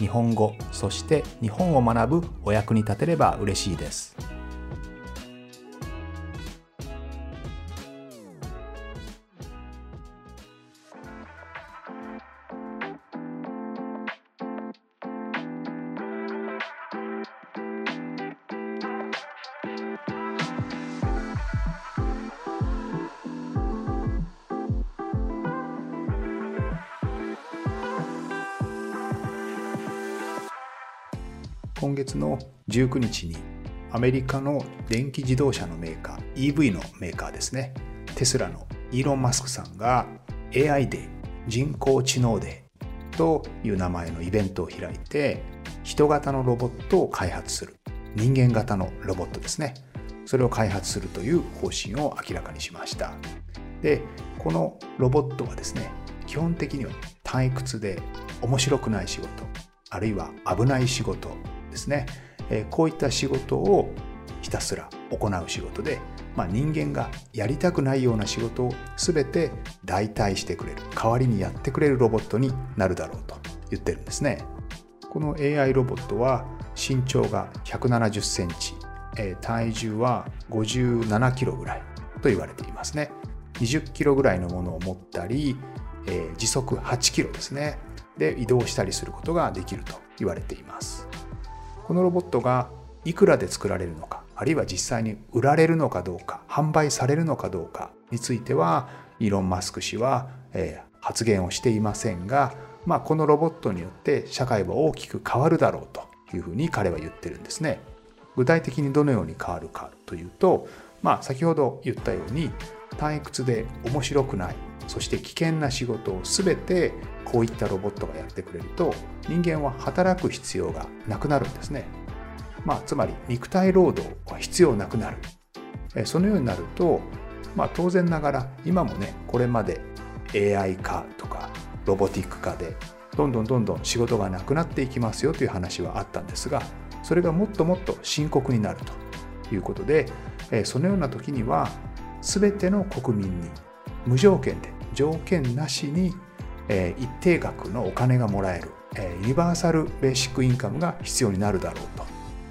日本語そして日本を学ぶお役に立てれば嬉しいです。今月の19日にアメリカの電気自動車のメーカー EV のメーカーですね。テスラのイーロン・マスクさんが AI で人工知能デーという名前のイベントを開いて人型のロボットを開発する。人間型のロボットですね。それを開発するという方針を明らかにしました。でこのロボットはですね基本的には退屈で面白くない仕事あるいは危ない仕事ですね、えこういった仕事をひたすら行う仕事で、まあ、人間がやりたくないような仕事を全て代替してくれる代わりにやってくれるロボットになるだろうと言ってるんですね。この AI ロボットは身長が170センチ、え体重は57キロぐらいと言われていますね。20キロぐらいのものを持ったり、え時速8キロですね。で移動したりすることができると言われています。このロボットがいくらで作られるのかあるいは実際に売られるのかどうか販売されるのかどうかについてはイーロン・マスク氏は、えー、発言をしていませんが、まあ、このロボットによって社会は大きく変わるだろうというふうに彼は言ってるんですね。具体的にどのように変わるかというと、まあ、先ほど言ったように退屈で面白くないそして危険な仕事を全てこういったロボットがやってくれると人間は働く必要がなくなるんですね。まあ、つまり肉体労働は必要なくなる。そのようになると、まあ、当然ながら今もねこれまで AI 化とかロボティック化でどんどんどんどん仕事がなくなっていきますよという話はあったんですがそれがもっともっと深刻になるということでそのような時には全ての国民に無条件で条件なしにえ一定額のお金がもらえる、えユニバーサル・ベーシック・インカムが必要になるだろうと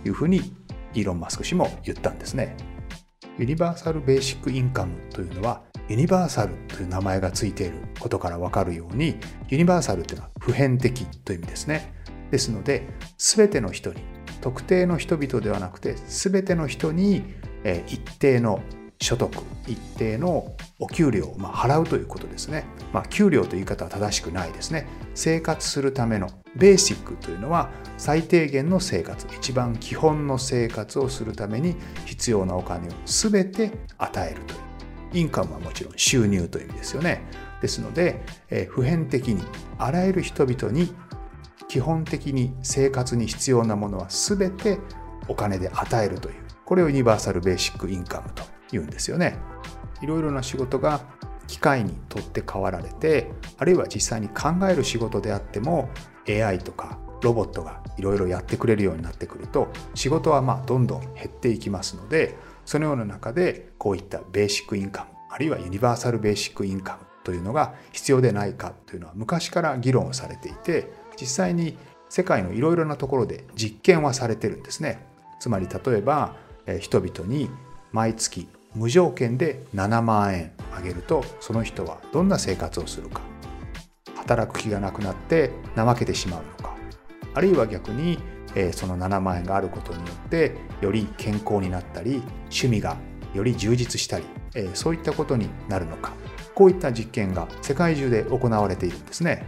いうふうにイーロン・マスク氏も言ったんですね。ユニバーサル・ベーシック・インカムというのはユニバーサルという名前がついていることからわかるようにユニバーサルというのは普遍的という意味ですね。ですので全ての人に特定の人々ではなくて全ての人に一定の所得一定のお給料を払うということですね。まあ、給料という言い方は正しくないですね。生活するためのベーシックというのは最低限の生活、一番基本の生活をするために必要なお金を全て与えるという。インカムはもちろん収入という意味ですよね。ですので、え普遍的にあらゆる人々に基本的に生活に必要なものは全てお金で与えるという。これをユニバーサルベーシックインカムと言うんですよね。いろいろな仕事が機械にとって代わられてあるいは実際に考える仕事であっても AI とかロボットがいろいろやってくれるようになってくると仕事はまあどんどん減っていきますのでそのような中でこういったベーシックインカムあるいはユニバーサルベーシックインカムというのが必要でないかというのは昔から議論をされていて実際に世界のいろいろなところで実験はされてるんですね。つまり例えば人々に毎月無条件で7万円あげるとその人はどんな生活をするか。働く気がなくなって怠けてしまうのか。あるいは逆にその7万円があることによってより健康になったり趣味がより充実したりそういったことになるのか。こういった実験が世界中で行われているんですね。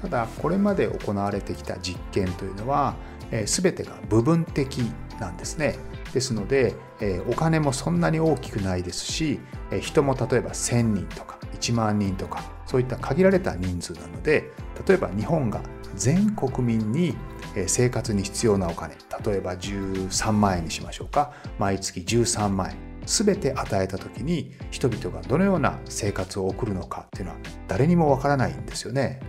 ただこれまで行われてきた実験というのは全てが部分的なんですね。ですので、お金もそんなに大きくないですし、人も例えば1000人とか1万人とかそういった限られた人数なので例えば日本が全国民に生活に必要なお金例えば13万円にしましょうか毎月13万円全て与えた時に人々がどのような生活を送るのかっていうのは誰にもわからないんですよね。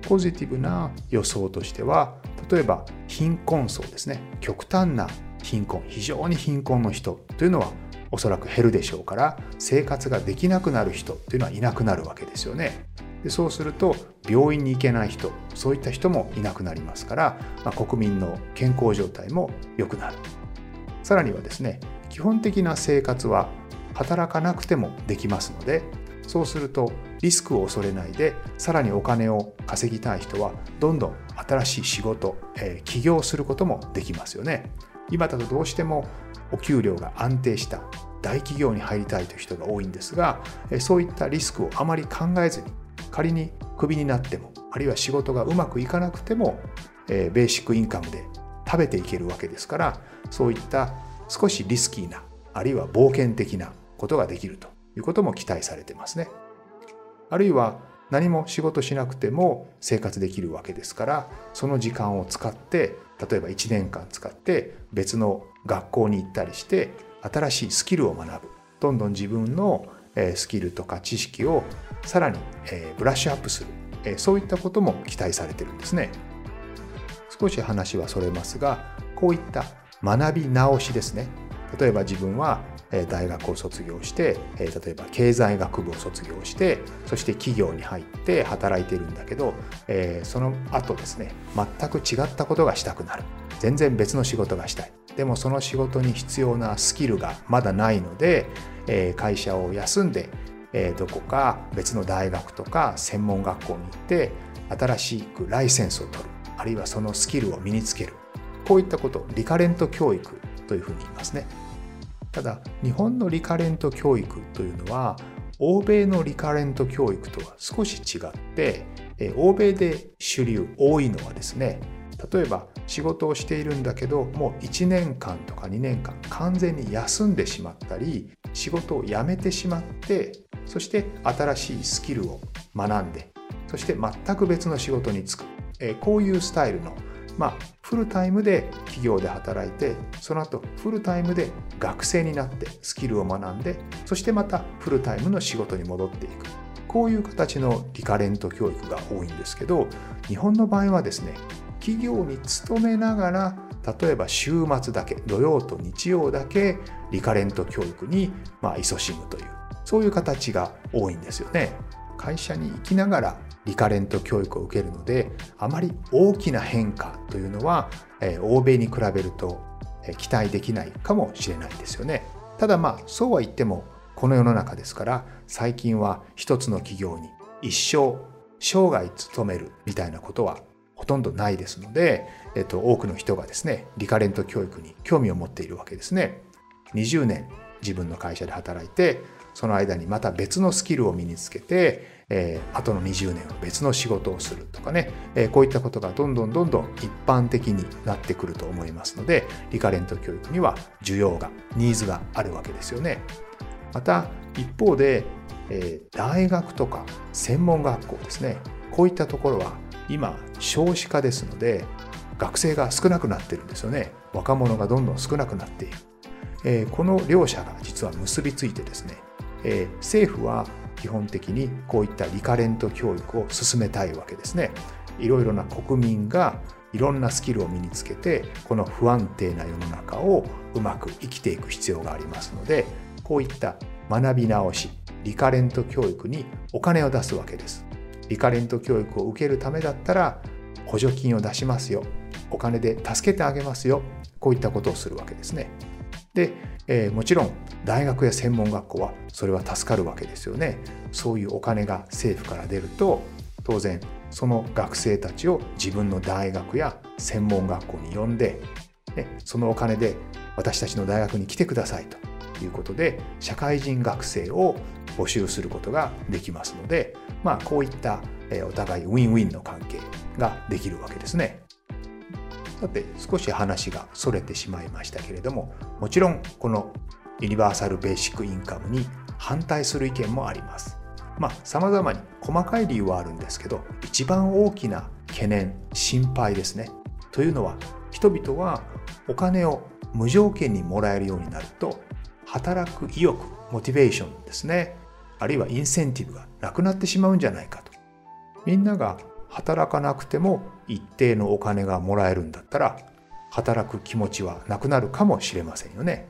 ポジティブな予想としては例えば貧困層ですね極端な貧困非常に貧困の人というのはおそらく減るでしょうから生活ができなくなる人というのはいなくなるわけですよね。でそうすると病院に行けない人そういった人もいなくなりますから、まあ、国民の健康状態も良くなる。さらにはですね基本的な生活は働かなくてもできますのでそうするとリスクを恐れないでさらにお金を稼ぎたい人はどんどん新しい仕事、えー、起業することもできますよね今だとどうしてもお給料が安定した大企業に入りたいという人が多いんですがそういったリスクをあまり考えずに仮にクビになってもあるいは仕事がうまくいかなくてもベーシックインカムで食べていけるわけですからそういった少しリスキーなあるいは冒険的なことができるということも期待されてますね。あるいは何も仕事しなくても生活できるわけですからその時間を使って例えば1年間使って別の学校に行ったりして新しいスキルを学ぶ。どんどん自分のスキルとか知識をさらにブラッシュアップする。そういったことも期待されてるんですね。少し話はそれますがこういった学び直しですね。例えば自分は大学を卒業して例えば経済学部を卒業してそして企業に入って働いてるんだけどその後ですね全く違ったことがしたくなる。全然別の仕事がしたい。でもその仕事に必要なスキルがまだないので会社を休んでどこか別の大学とか専門学校に行って新しくライセンスを取る。あるいはそのスキルを身につける。こういったことをリカレント教育というふうに言いますね。ただ日本のリカレント教育というのは欧米のリカレント教育とは少し違って欧米で主流多いのはですね例えば仕事をしているんだけどもう1年間とか2年間完全に休んでしまったり仕事を辞めてしまってそして新しいスキルを学んでそして全く別の仕事に就く。こういうスタイルのまあ、フルタイムで企業で働いてその後フルタイムで学生になってスキルを学んでそしてまたフルタイムの仕事に戻っていくこういう形のリカレント教育が多いんですけど日本の場合はですね企業に勤めながら例えば週末だけ土曜と日曜だけリカレント教育にまあ勤しむというそういう形が多いんですよね。会社に行きながらリカレント教育を受けるのであまり大きな変化というのは、え欧米に比べると期待できないかもしれないですよね。ただまあそうは言ってもこの世の中ですから最近は一つの企業に一生生涯勤めるみたいなことはほとんどないですので、えっと、多くの人がですねリカレント教育に興味を持っているわけですね。20年自分の会社で働いてその間にまた別のスキルを身につけてえー、後の20年は別の仕事をするとかね、えー、こういったことがどんどんどんどん一般的になってくると思いますのでリカレント教育には需要がニーズがあるわけですよね。また一方で、えー、大学とか専門学校ですね。こういったところは今少子化ですので学生が少なくなってるんですよね。若者がどんどん少なくなっている、えー、この両者が実は結びついてですね、えー、政府は基本的にこういったリカレント教育を進めたいわけですね。いろいろな国民がいろんなスキルを身につけてこの不安定な世の中をうまく生きていく必要がありますのでこういった学び直しリカレント教育にお金を出すわけです。リカレント教育を受けるためだったら補助金を出しますよお金で助けてあげますよこういったことをするわけですね。で、えー、もちろん大学や専門学校はそれは助かるわけですよね。そういうお金が政府から出ると当然その学生たちを自分の大学や専門学校に呼んで、ね、そのお金で私たちの大学に来てくださいということで社会人学生を募集することができますので、まあ、こういったお互いウィンウィンの関係ができるわけですね。さて少し話がそれてしまいましたけれどももちろんこのユニバーサル・ベーシック・インカムに反対する意見もあります。まあ様々に細かい理由はあるんですけど一番大きな懸念心配ですね。というのは人々はお金を無条件にもらえるようになると働く意欲モチベーションですね。あるいはインセンティブがなくなってしまうんじゃないかと。みんなが働かなくても一定のお金がもらえるんだったら働く気持ちはなくなるかもしれませんよね。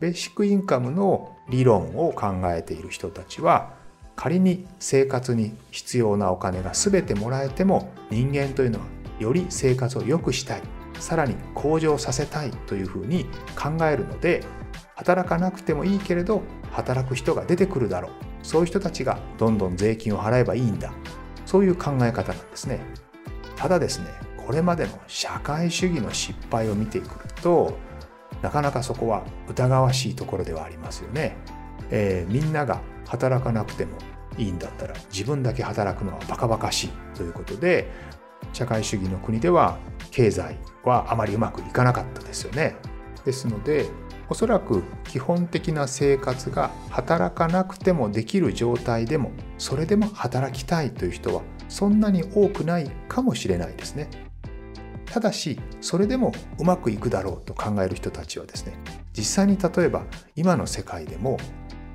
ベーシックインカムの理論を考えている人たちは仮に生活に必要なお金が全てもらえても人間というのはより生活を良くしたいさらに向上させたいというふうに考えるので働かなくてもいいけれど働く人が出てくるだろうそういう人たちがどんどん税金を払えばいいんだそういう考え方なんですね。ただですねこれまでの社会主義の失敗を見てくるとなかなかそこは疑わしいところではありますよね、えー、みんなが働かなくてもいいんだったら自分だけ働くのはバカバカしいということで社会主義の国では経済はあまりうまくいかなかったですよね。ですのでおそらく基本的な生活が働かなくてもできる状態でもそれでも働きたいという人はそんなに多くないかもしれないですね。ただしそれでもうまくいくだろうと考える人たちはですね実際に例えば今の世界でも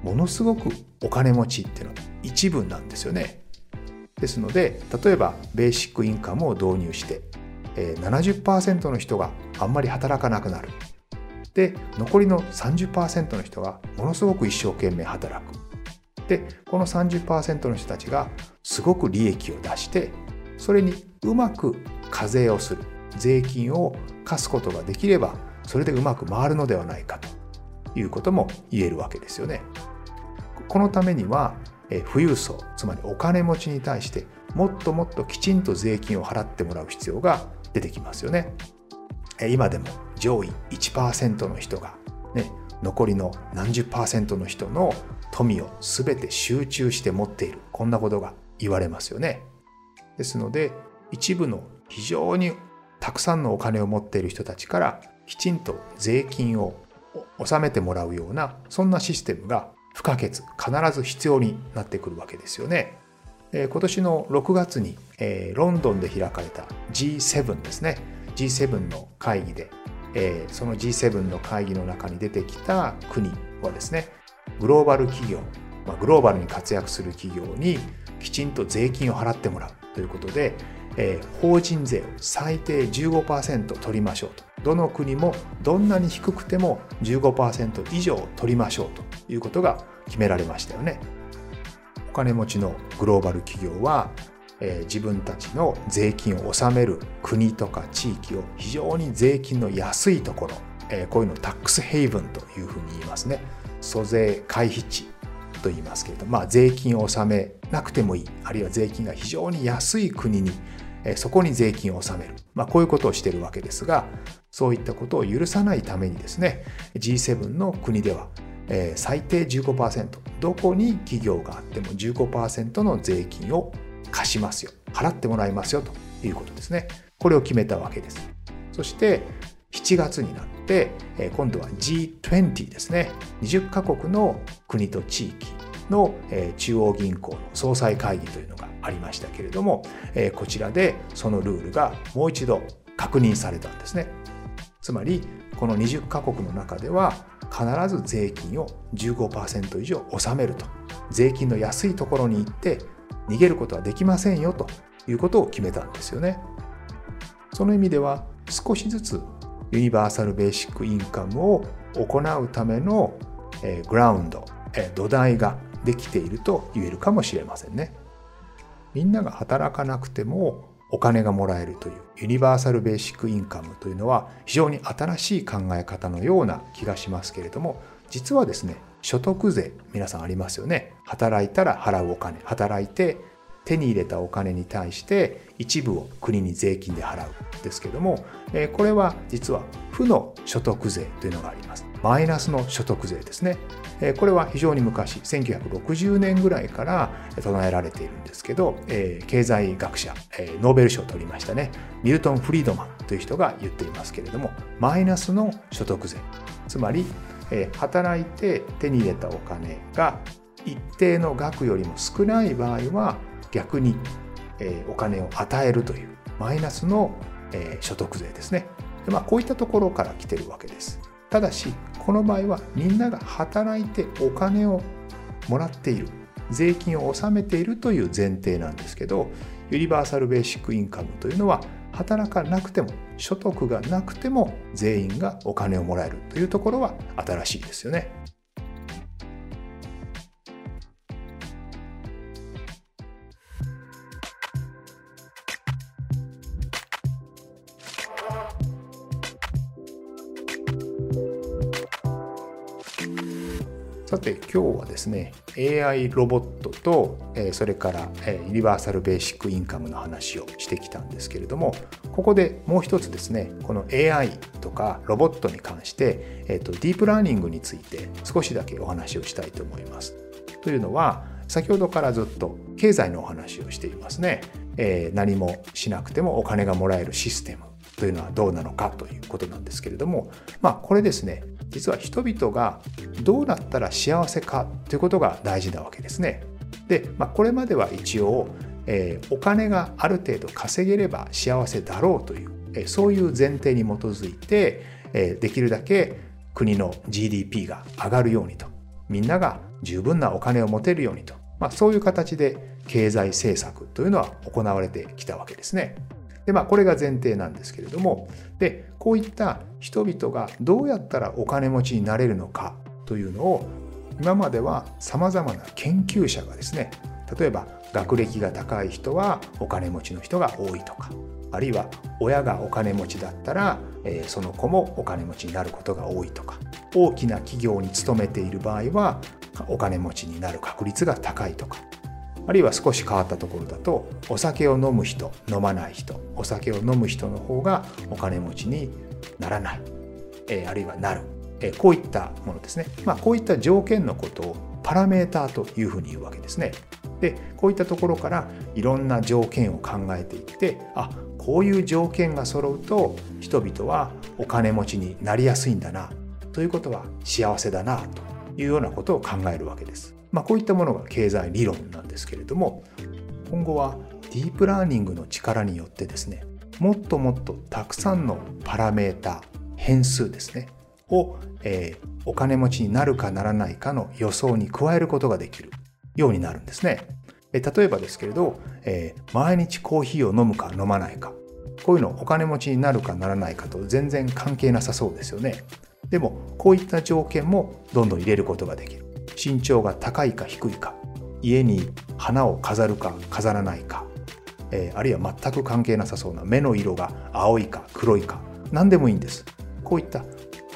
ものすごくお金持ちっていうのは一部なんですよね。ですので例えばベーシックインカムを導入して70%の人があんまり働かなくなるで残りの30%の人がものすごく一生懸命働くでこの30%の人たちがすごく利益を出してそれにうまく課税をする税金を課すことができればそれでうまく回るのではないかということも言えるわけですよね。このためには富裕層つまりお金持ちに対してもっともっときちんと税金を払ってもらう必要が出てきますよね。今でも上位1%の人が、ね、残りの何十の人の富を全て集中して持っているこんなことが言われますよね。ですので一部の非常にたくさんのお金を持っている人たちからきちんと税金を納めてもらうようなそんなシステムが不可欠必ず必要になってくるわけですよね。今年の6月にえロンドンで開かれた G7 ですね G7 の会議でその G7 の会議の中に出てきた国はですねグローバル企業グローバルに活躍する企業にきちんと税金を払ってもらうということで法人税を最低15%取りましょうとどの国もどんなに低くても15%以上取りましょうということが決められましたよね。お金持ちのグローバル企業は、えー、自分たちの税金を納める国とか地域を非常に税金の安いところ、えー、こういうのをタックスヘイブンというふうに言いますね。租税回避地と言いますけれどまあ税金を納めなくてもいい。あるいは税金が非常に安い国にそこに税金を納める、まあ、こういうことをしているわけですがそういったことを許さないためにですね G7 の国ではえー、最低15%どこに企業があっても15%の税金を貸しますよ。払ってもらいますよということですね。これを決めたわけです。そして7月になって、今度は G20 ですね。20カ国の国と地域の、中央銀行の総裁会議というのがありましたけれども、こちらでそのルールがもう一度確認されたんですね。つまりこの20カ国の中では必ず税金を15%以上納めると。税金の安いところに行って逃げることはできませんよということを決めたんですよね。その意味では少しずつユニバーサル・ベーシック・インカムを行うためのグラウンド土台ができていると言えるかもしれませんね。みんなが働かなくてもお金がもらえるというユニバーサル・ベーシック・インカムというのは非常に新しい考え方のような気がしますけれども実はですね所得税皆さんありますよね。働いたら払うお金。働いて手に入れたお金に対して一部を国に税金で払うですけどもこれは実は負の所得税というのがあります。マイナスの所得税ですね。これは非常に昔1960年ぐらいから唱えられているんですけど経済学者ノーベル賞を取りましたね。ミルトン・フリードマンという人が言っていますけれどもマイナスの所得税。つまり働いて手に入れたお金が一定の額よりも少ない場合は逆にお金を与えるというマイナスのえ、所得税ですね。で、まあ、こういったところから来てるわけです。ただしこの場合はみんなが働いてお金をもらっている税金を納めているという前提なんですけどユニバーサル・ベーシック・インカムというのは働かなくても所得がなくても全員がお金をもらえるというところは新しいですよね。今日はですね AI ロボットとそれからユニバーサルベーシックインカムの話をしてきたんですけれどもここでもう一つですねこの AI とかロボットに関して、えと、ディープラーニングについて少しだけお話をしたいと思います。というのは先ほどからずっと経済のお話をしていますね、えー、何もしなくてもお金がもらえるシステムというのはどうなのかということなんですけれどもまあこれですね実は人々がどうなったら幸せかということが大事なわけですね。で、まあ、これまでは一応、えー、お金がある程度稼げれば幸せだろうという、えー、そういう前提に基づいて、えー、できるだけ国の GDP が上がるようにとみんなが十分なお金を持てるようにと、まあ、そういう形で経済政策というのは行われてきたわけですね。でまあこれが前提なんですけれどもでこういった人々がどうやったらお金持ちになれるのかというのを今まではさまざまな研究者がですね例えば学歴が高い人はお金持ちの人が多いとかあるいは親がお金持ちだったら、えその子もお金持ちになることが多いとか大きな企業に勤めている場合はお金持ちになる確率が高いとかあるいは少し変わったところだとお酒を飲む人飲まない人お酒を飲む人の方がお金持ちにならない、えー、あるいはなる、えー、こういったものですね、まあ、こういった条件のことをパラメーターというふうに言うわけですね。でこういったところからいろんな条件を考えていってあこういう条件が揃うと人々はお金持ちになりやすいんだなということは幸せだなというようなことを考えるわけです。まあ、こういったものが経済理論なんですけれども今後はディープラーニングの力によってですねもっともっとたくさんのパラメータ変数ですねを、えー、お金持ちになるかならないかの予想に加えることができるようになるんですね。え例えばですけれど、えー、毎日コーヒーを飲むか飲まないかこういうのお金持ちになるかならないかと全然関係なさそうですよね。でもこういった条件もどんどん入れることができる。身長が高いか低いか家に花を飾るか飾らないか、えー、あるいは全く関係なさそうな目の色が青いか黒いか何でもいいんです。こういった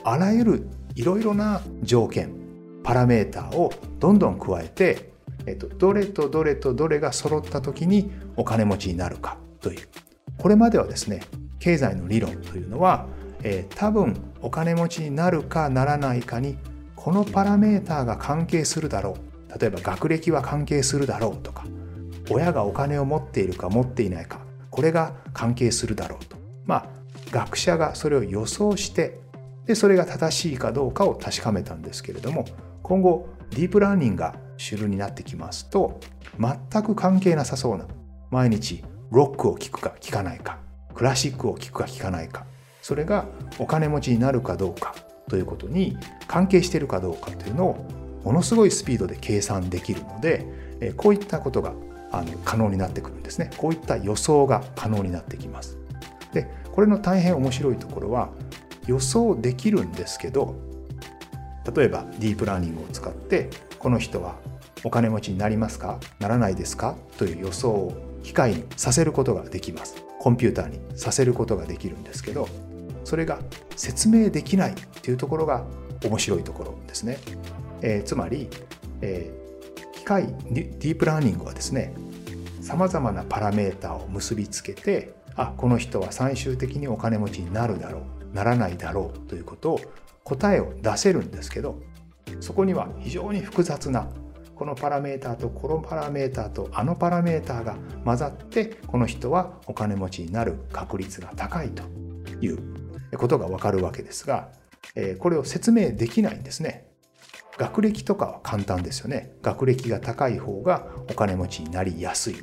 あらゆるいろいろな条件パラメーターをどんどん加えて、えっと、どれとどれとどれが揃った時にお金持ちになるかという。これまではですね経済の理論というのは、えー、多分お金持ちになるかならないかにこのパラメーターが関係するだろう。例えば学歴は関係するだろうとか。親がお金を持っているか持っていないか。これが関係するだろうと。まあ学者がそれを予想してでそれが正しいかどうかを確かめたんですけれども今後ディープラーニングが主流になってきますと全く関係なさそうな毎日ロックを聴くか聴かないかクラシックを聴くか聴かないか。それがお金持ちになるかどうか。ということに関係しているかどうかというのをものすごいスピードで計算できるのでこういったことがあの可能になってくるんですね。こういった予想が可能になってきます。でこれの大変面白いところは予想できるんですけど例えばディープラーニングを使ってこの人はお金持ちになりますか？ならないですか？という予想を機械にさせることができます。コンピューターにさせることができるんですけどそれが説明できないっていうところが面白いところですね。えー、つまり、えー、機械ディープラーニングはですねさまざまなパラメータを結びつけてあこの人は最終的にお金持ちになるだろうならないだろうということを答えを出せるんですけどそこには非常に複雑なこのパラメーターとこのパラメーターとあのパラメーターが混ざってこの人はお金持ちになる確率が高いということがわかるわけですが、えこれを説明できないんですね。学歴とかは簡単ですよね。学歴が高い方がお金持ちになりやすい。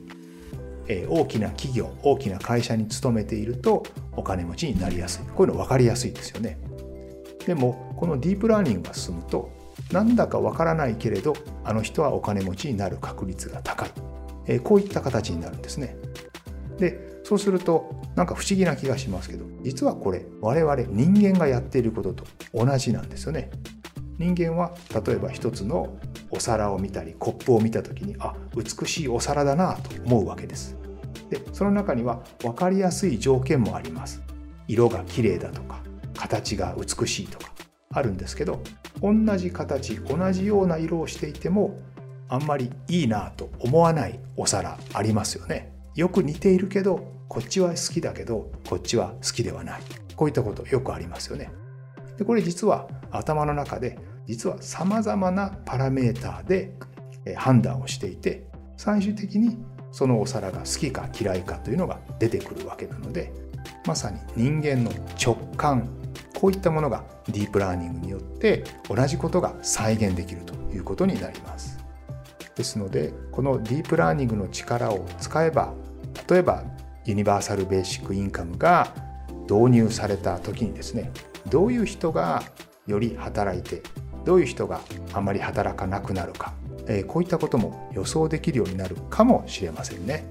え大きな企業大きな会社に勤めているとお金持ちになりやすいこういうの分かりやすいですよねでもこのディープラーニングが進むとなんだか分からないけれどあの人はお金持ちになる確率が高い、えこういった形になるんですねでそうするとなんか不思議な気がしますけど実はこれ我々人間がやっていることと同じなんですよね。人間は例えば一つのお皿を見たりコップを見た時にあ美しいお皿だなと思うわけです。でその中には分かりやすい条件もあります。色が綺麗だとか形が美しいとかあるんですけど同じ形同じような色をしていてもあんまりいいなと思わないお皿ありますよね。よく似ているけどこっちは好きだけどこっちは好きではないこういったことよくありますよねでこれ実は頭の中で実はさまざまなパラメーターで判断をしていて最終的にそのお皿が好きか嫌いかというのが出てくるわけなのでまさに人間の直感こういったものがディープラーニングによって同じことが再現できるということになります。ですのでこのディープラーニングの力を使えば例えばユニバーサル・ベーシック・インカムが導入された時にですねどういう人がより働いてどういう人があまり働かなくなるか、えこういったことも予想できるようになるかもしれませんね。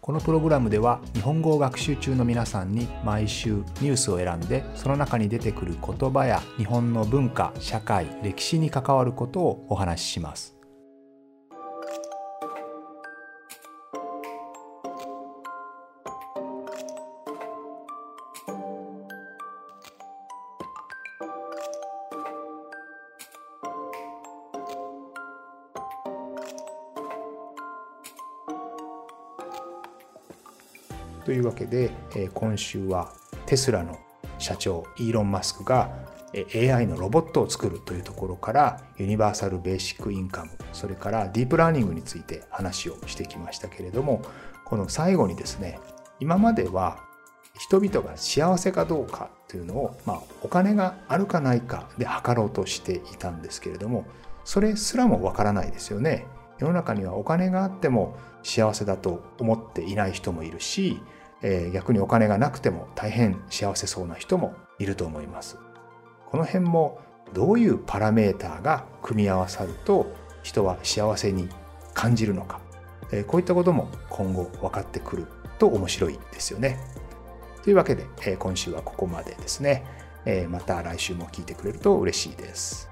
このプログラムでは日本語を学習中の皆さんに毎週ニュースを選んでその中に出てくる言葉や日本の文化社会歴史に関わることをお話しします。けで、今週はテスラの社長イーロン・マスクが AI のロボットを作るというところからユニバーサル・ベーシック・インカムそれからディープラーニングについて話をしてきましたけれどもこの最後にですね今までは人々が幸せかどうかというのを、まあ、お金があるかないかで測ろうとしていたんですけれどもそれすらもわからないですよね。世の中にはお金があっても幸せだと思っていない人もいるし、えー、逆にお金がなくても大変幸せそうな人もいると思います。この辺もどういうパラメーターが組み合わさると人は幸せに感じるのか、えー、こういったことも今後分かってくると面白いですよね。というわけで、えー、今週はここまでですね。えまた来週も聞いてくれると嬉しいです。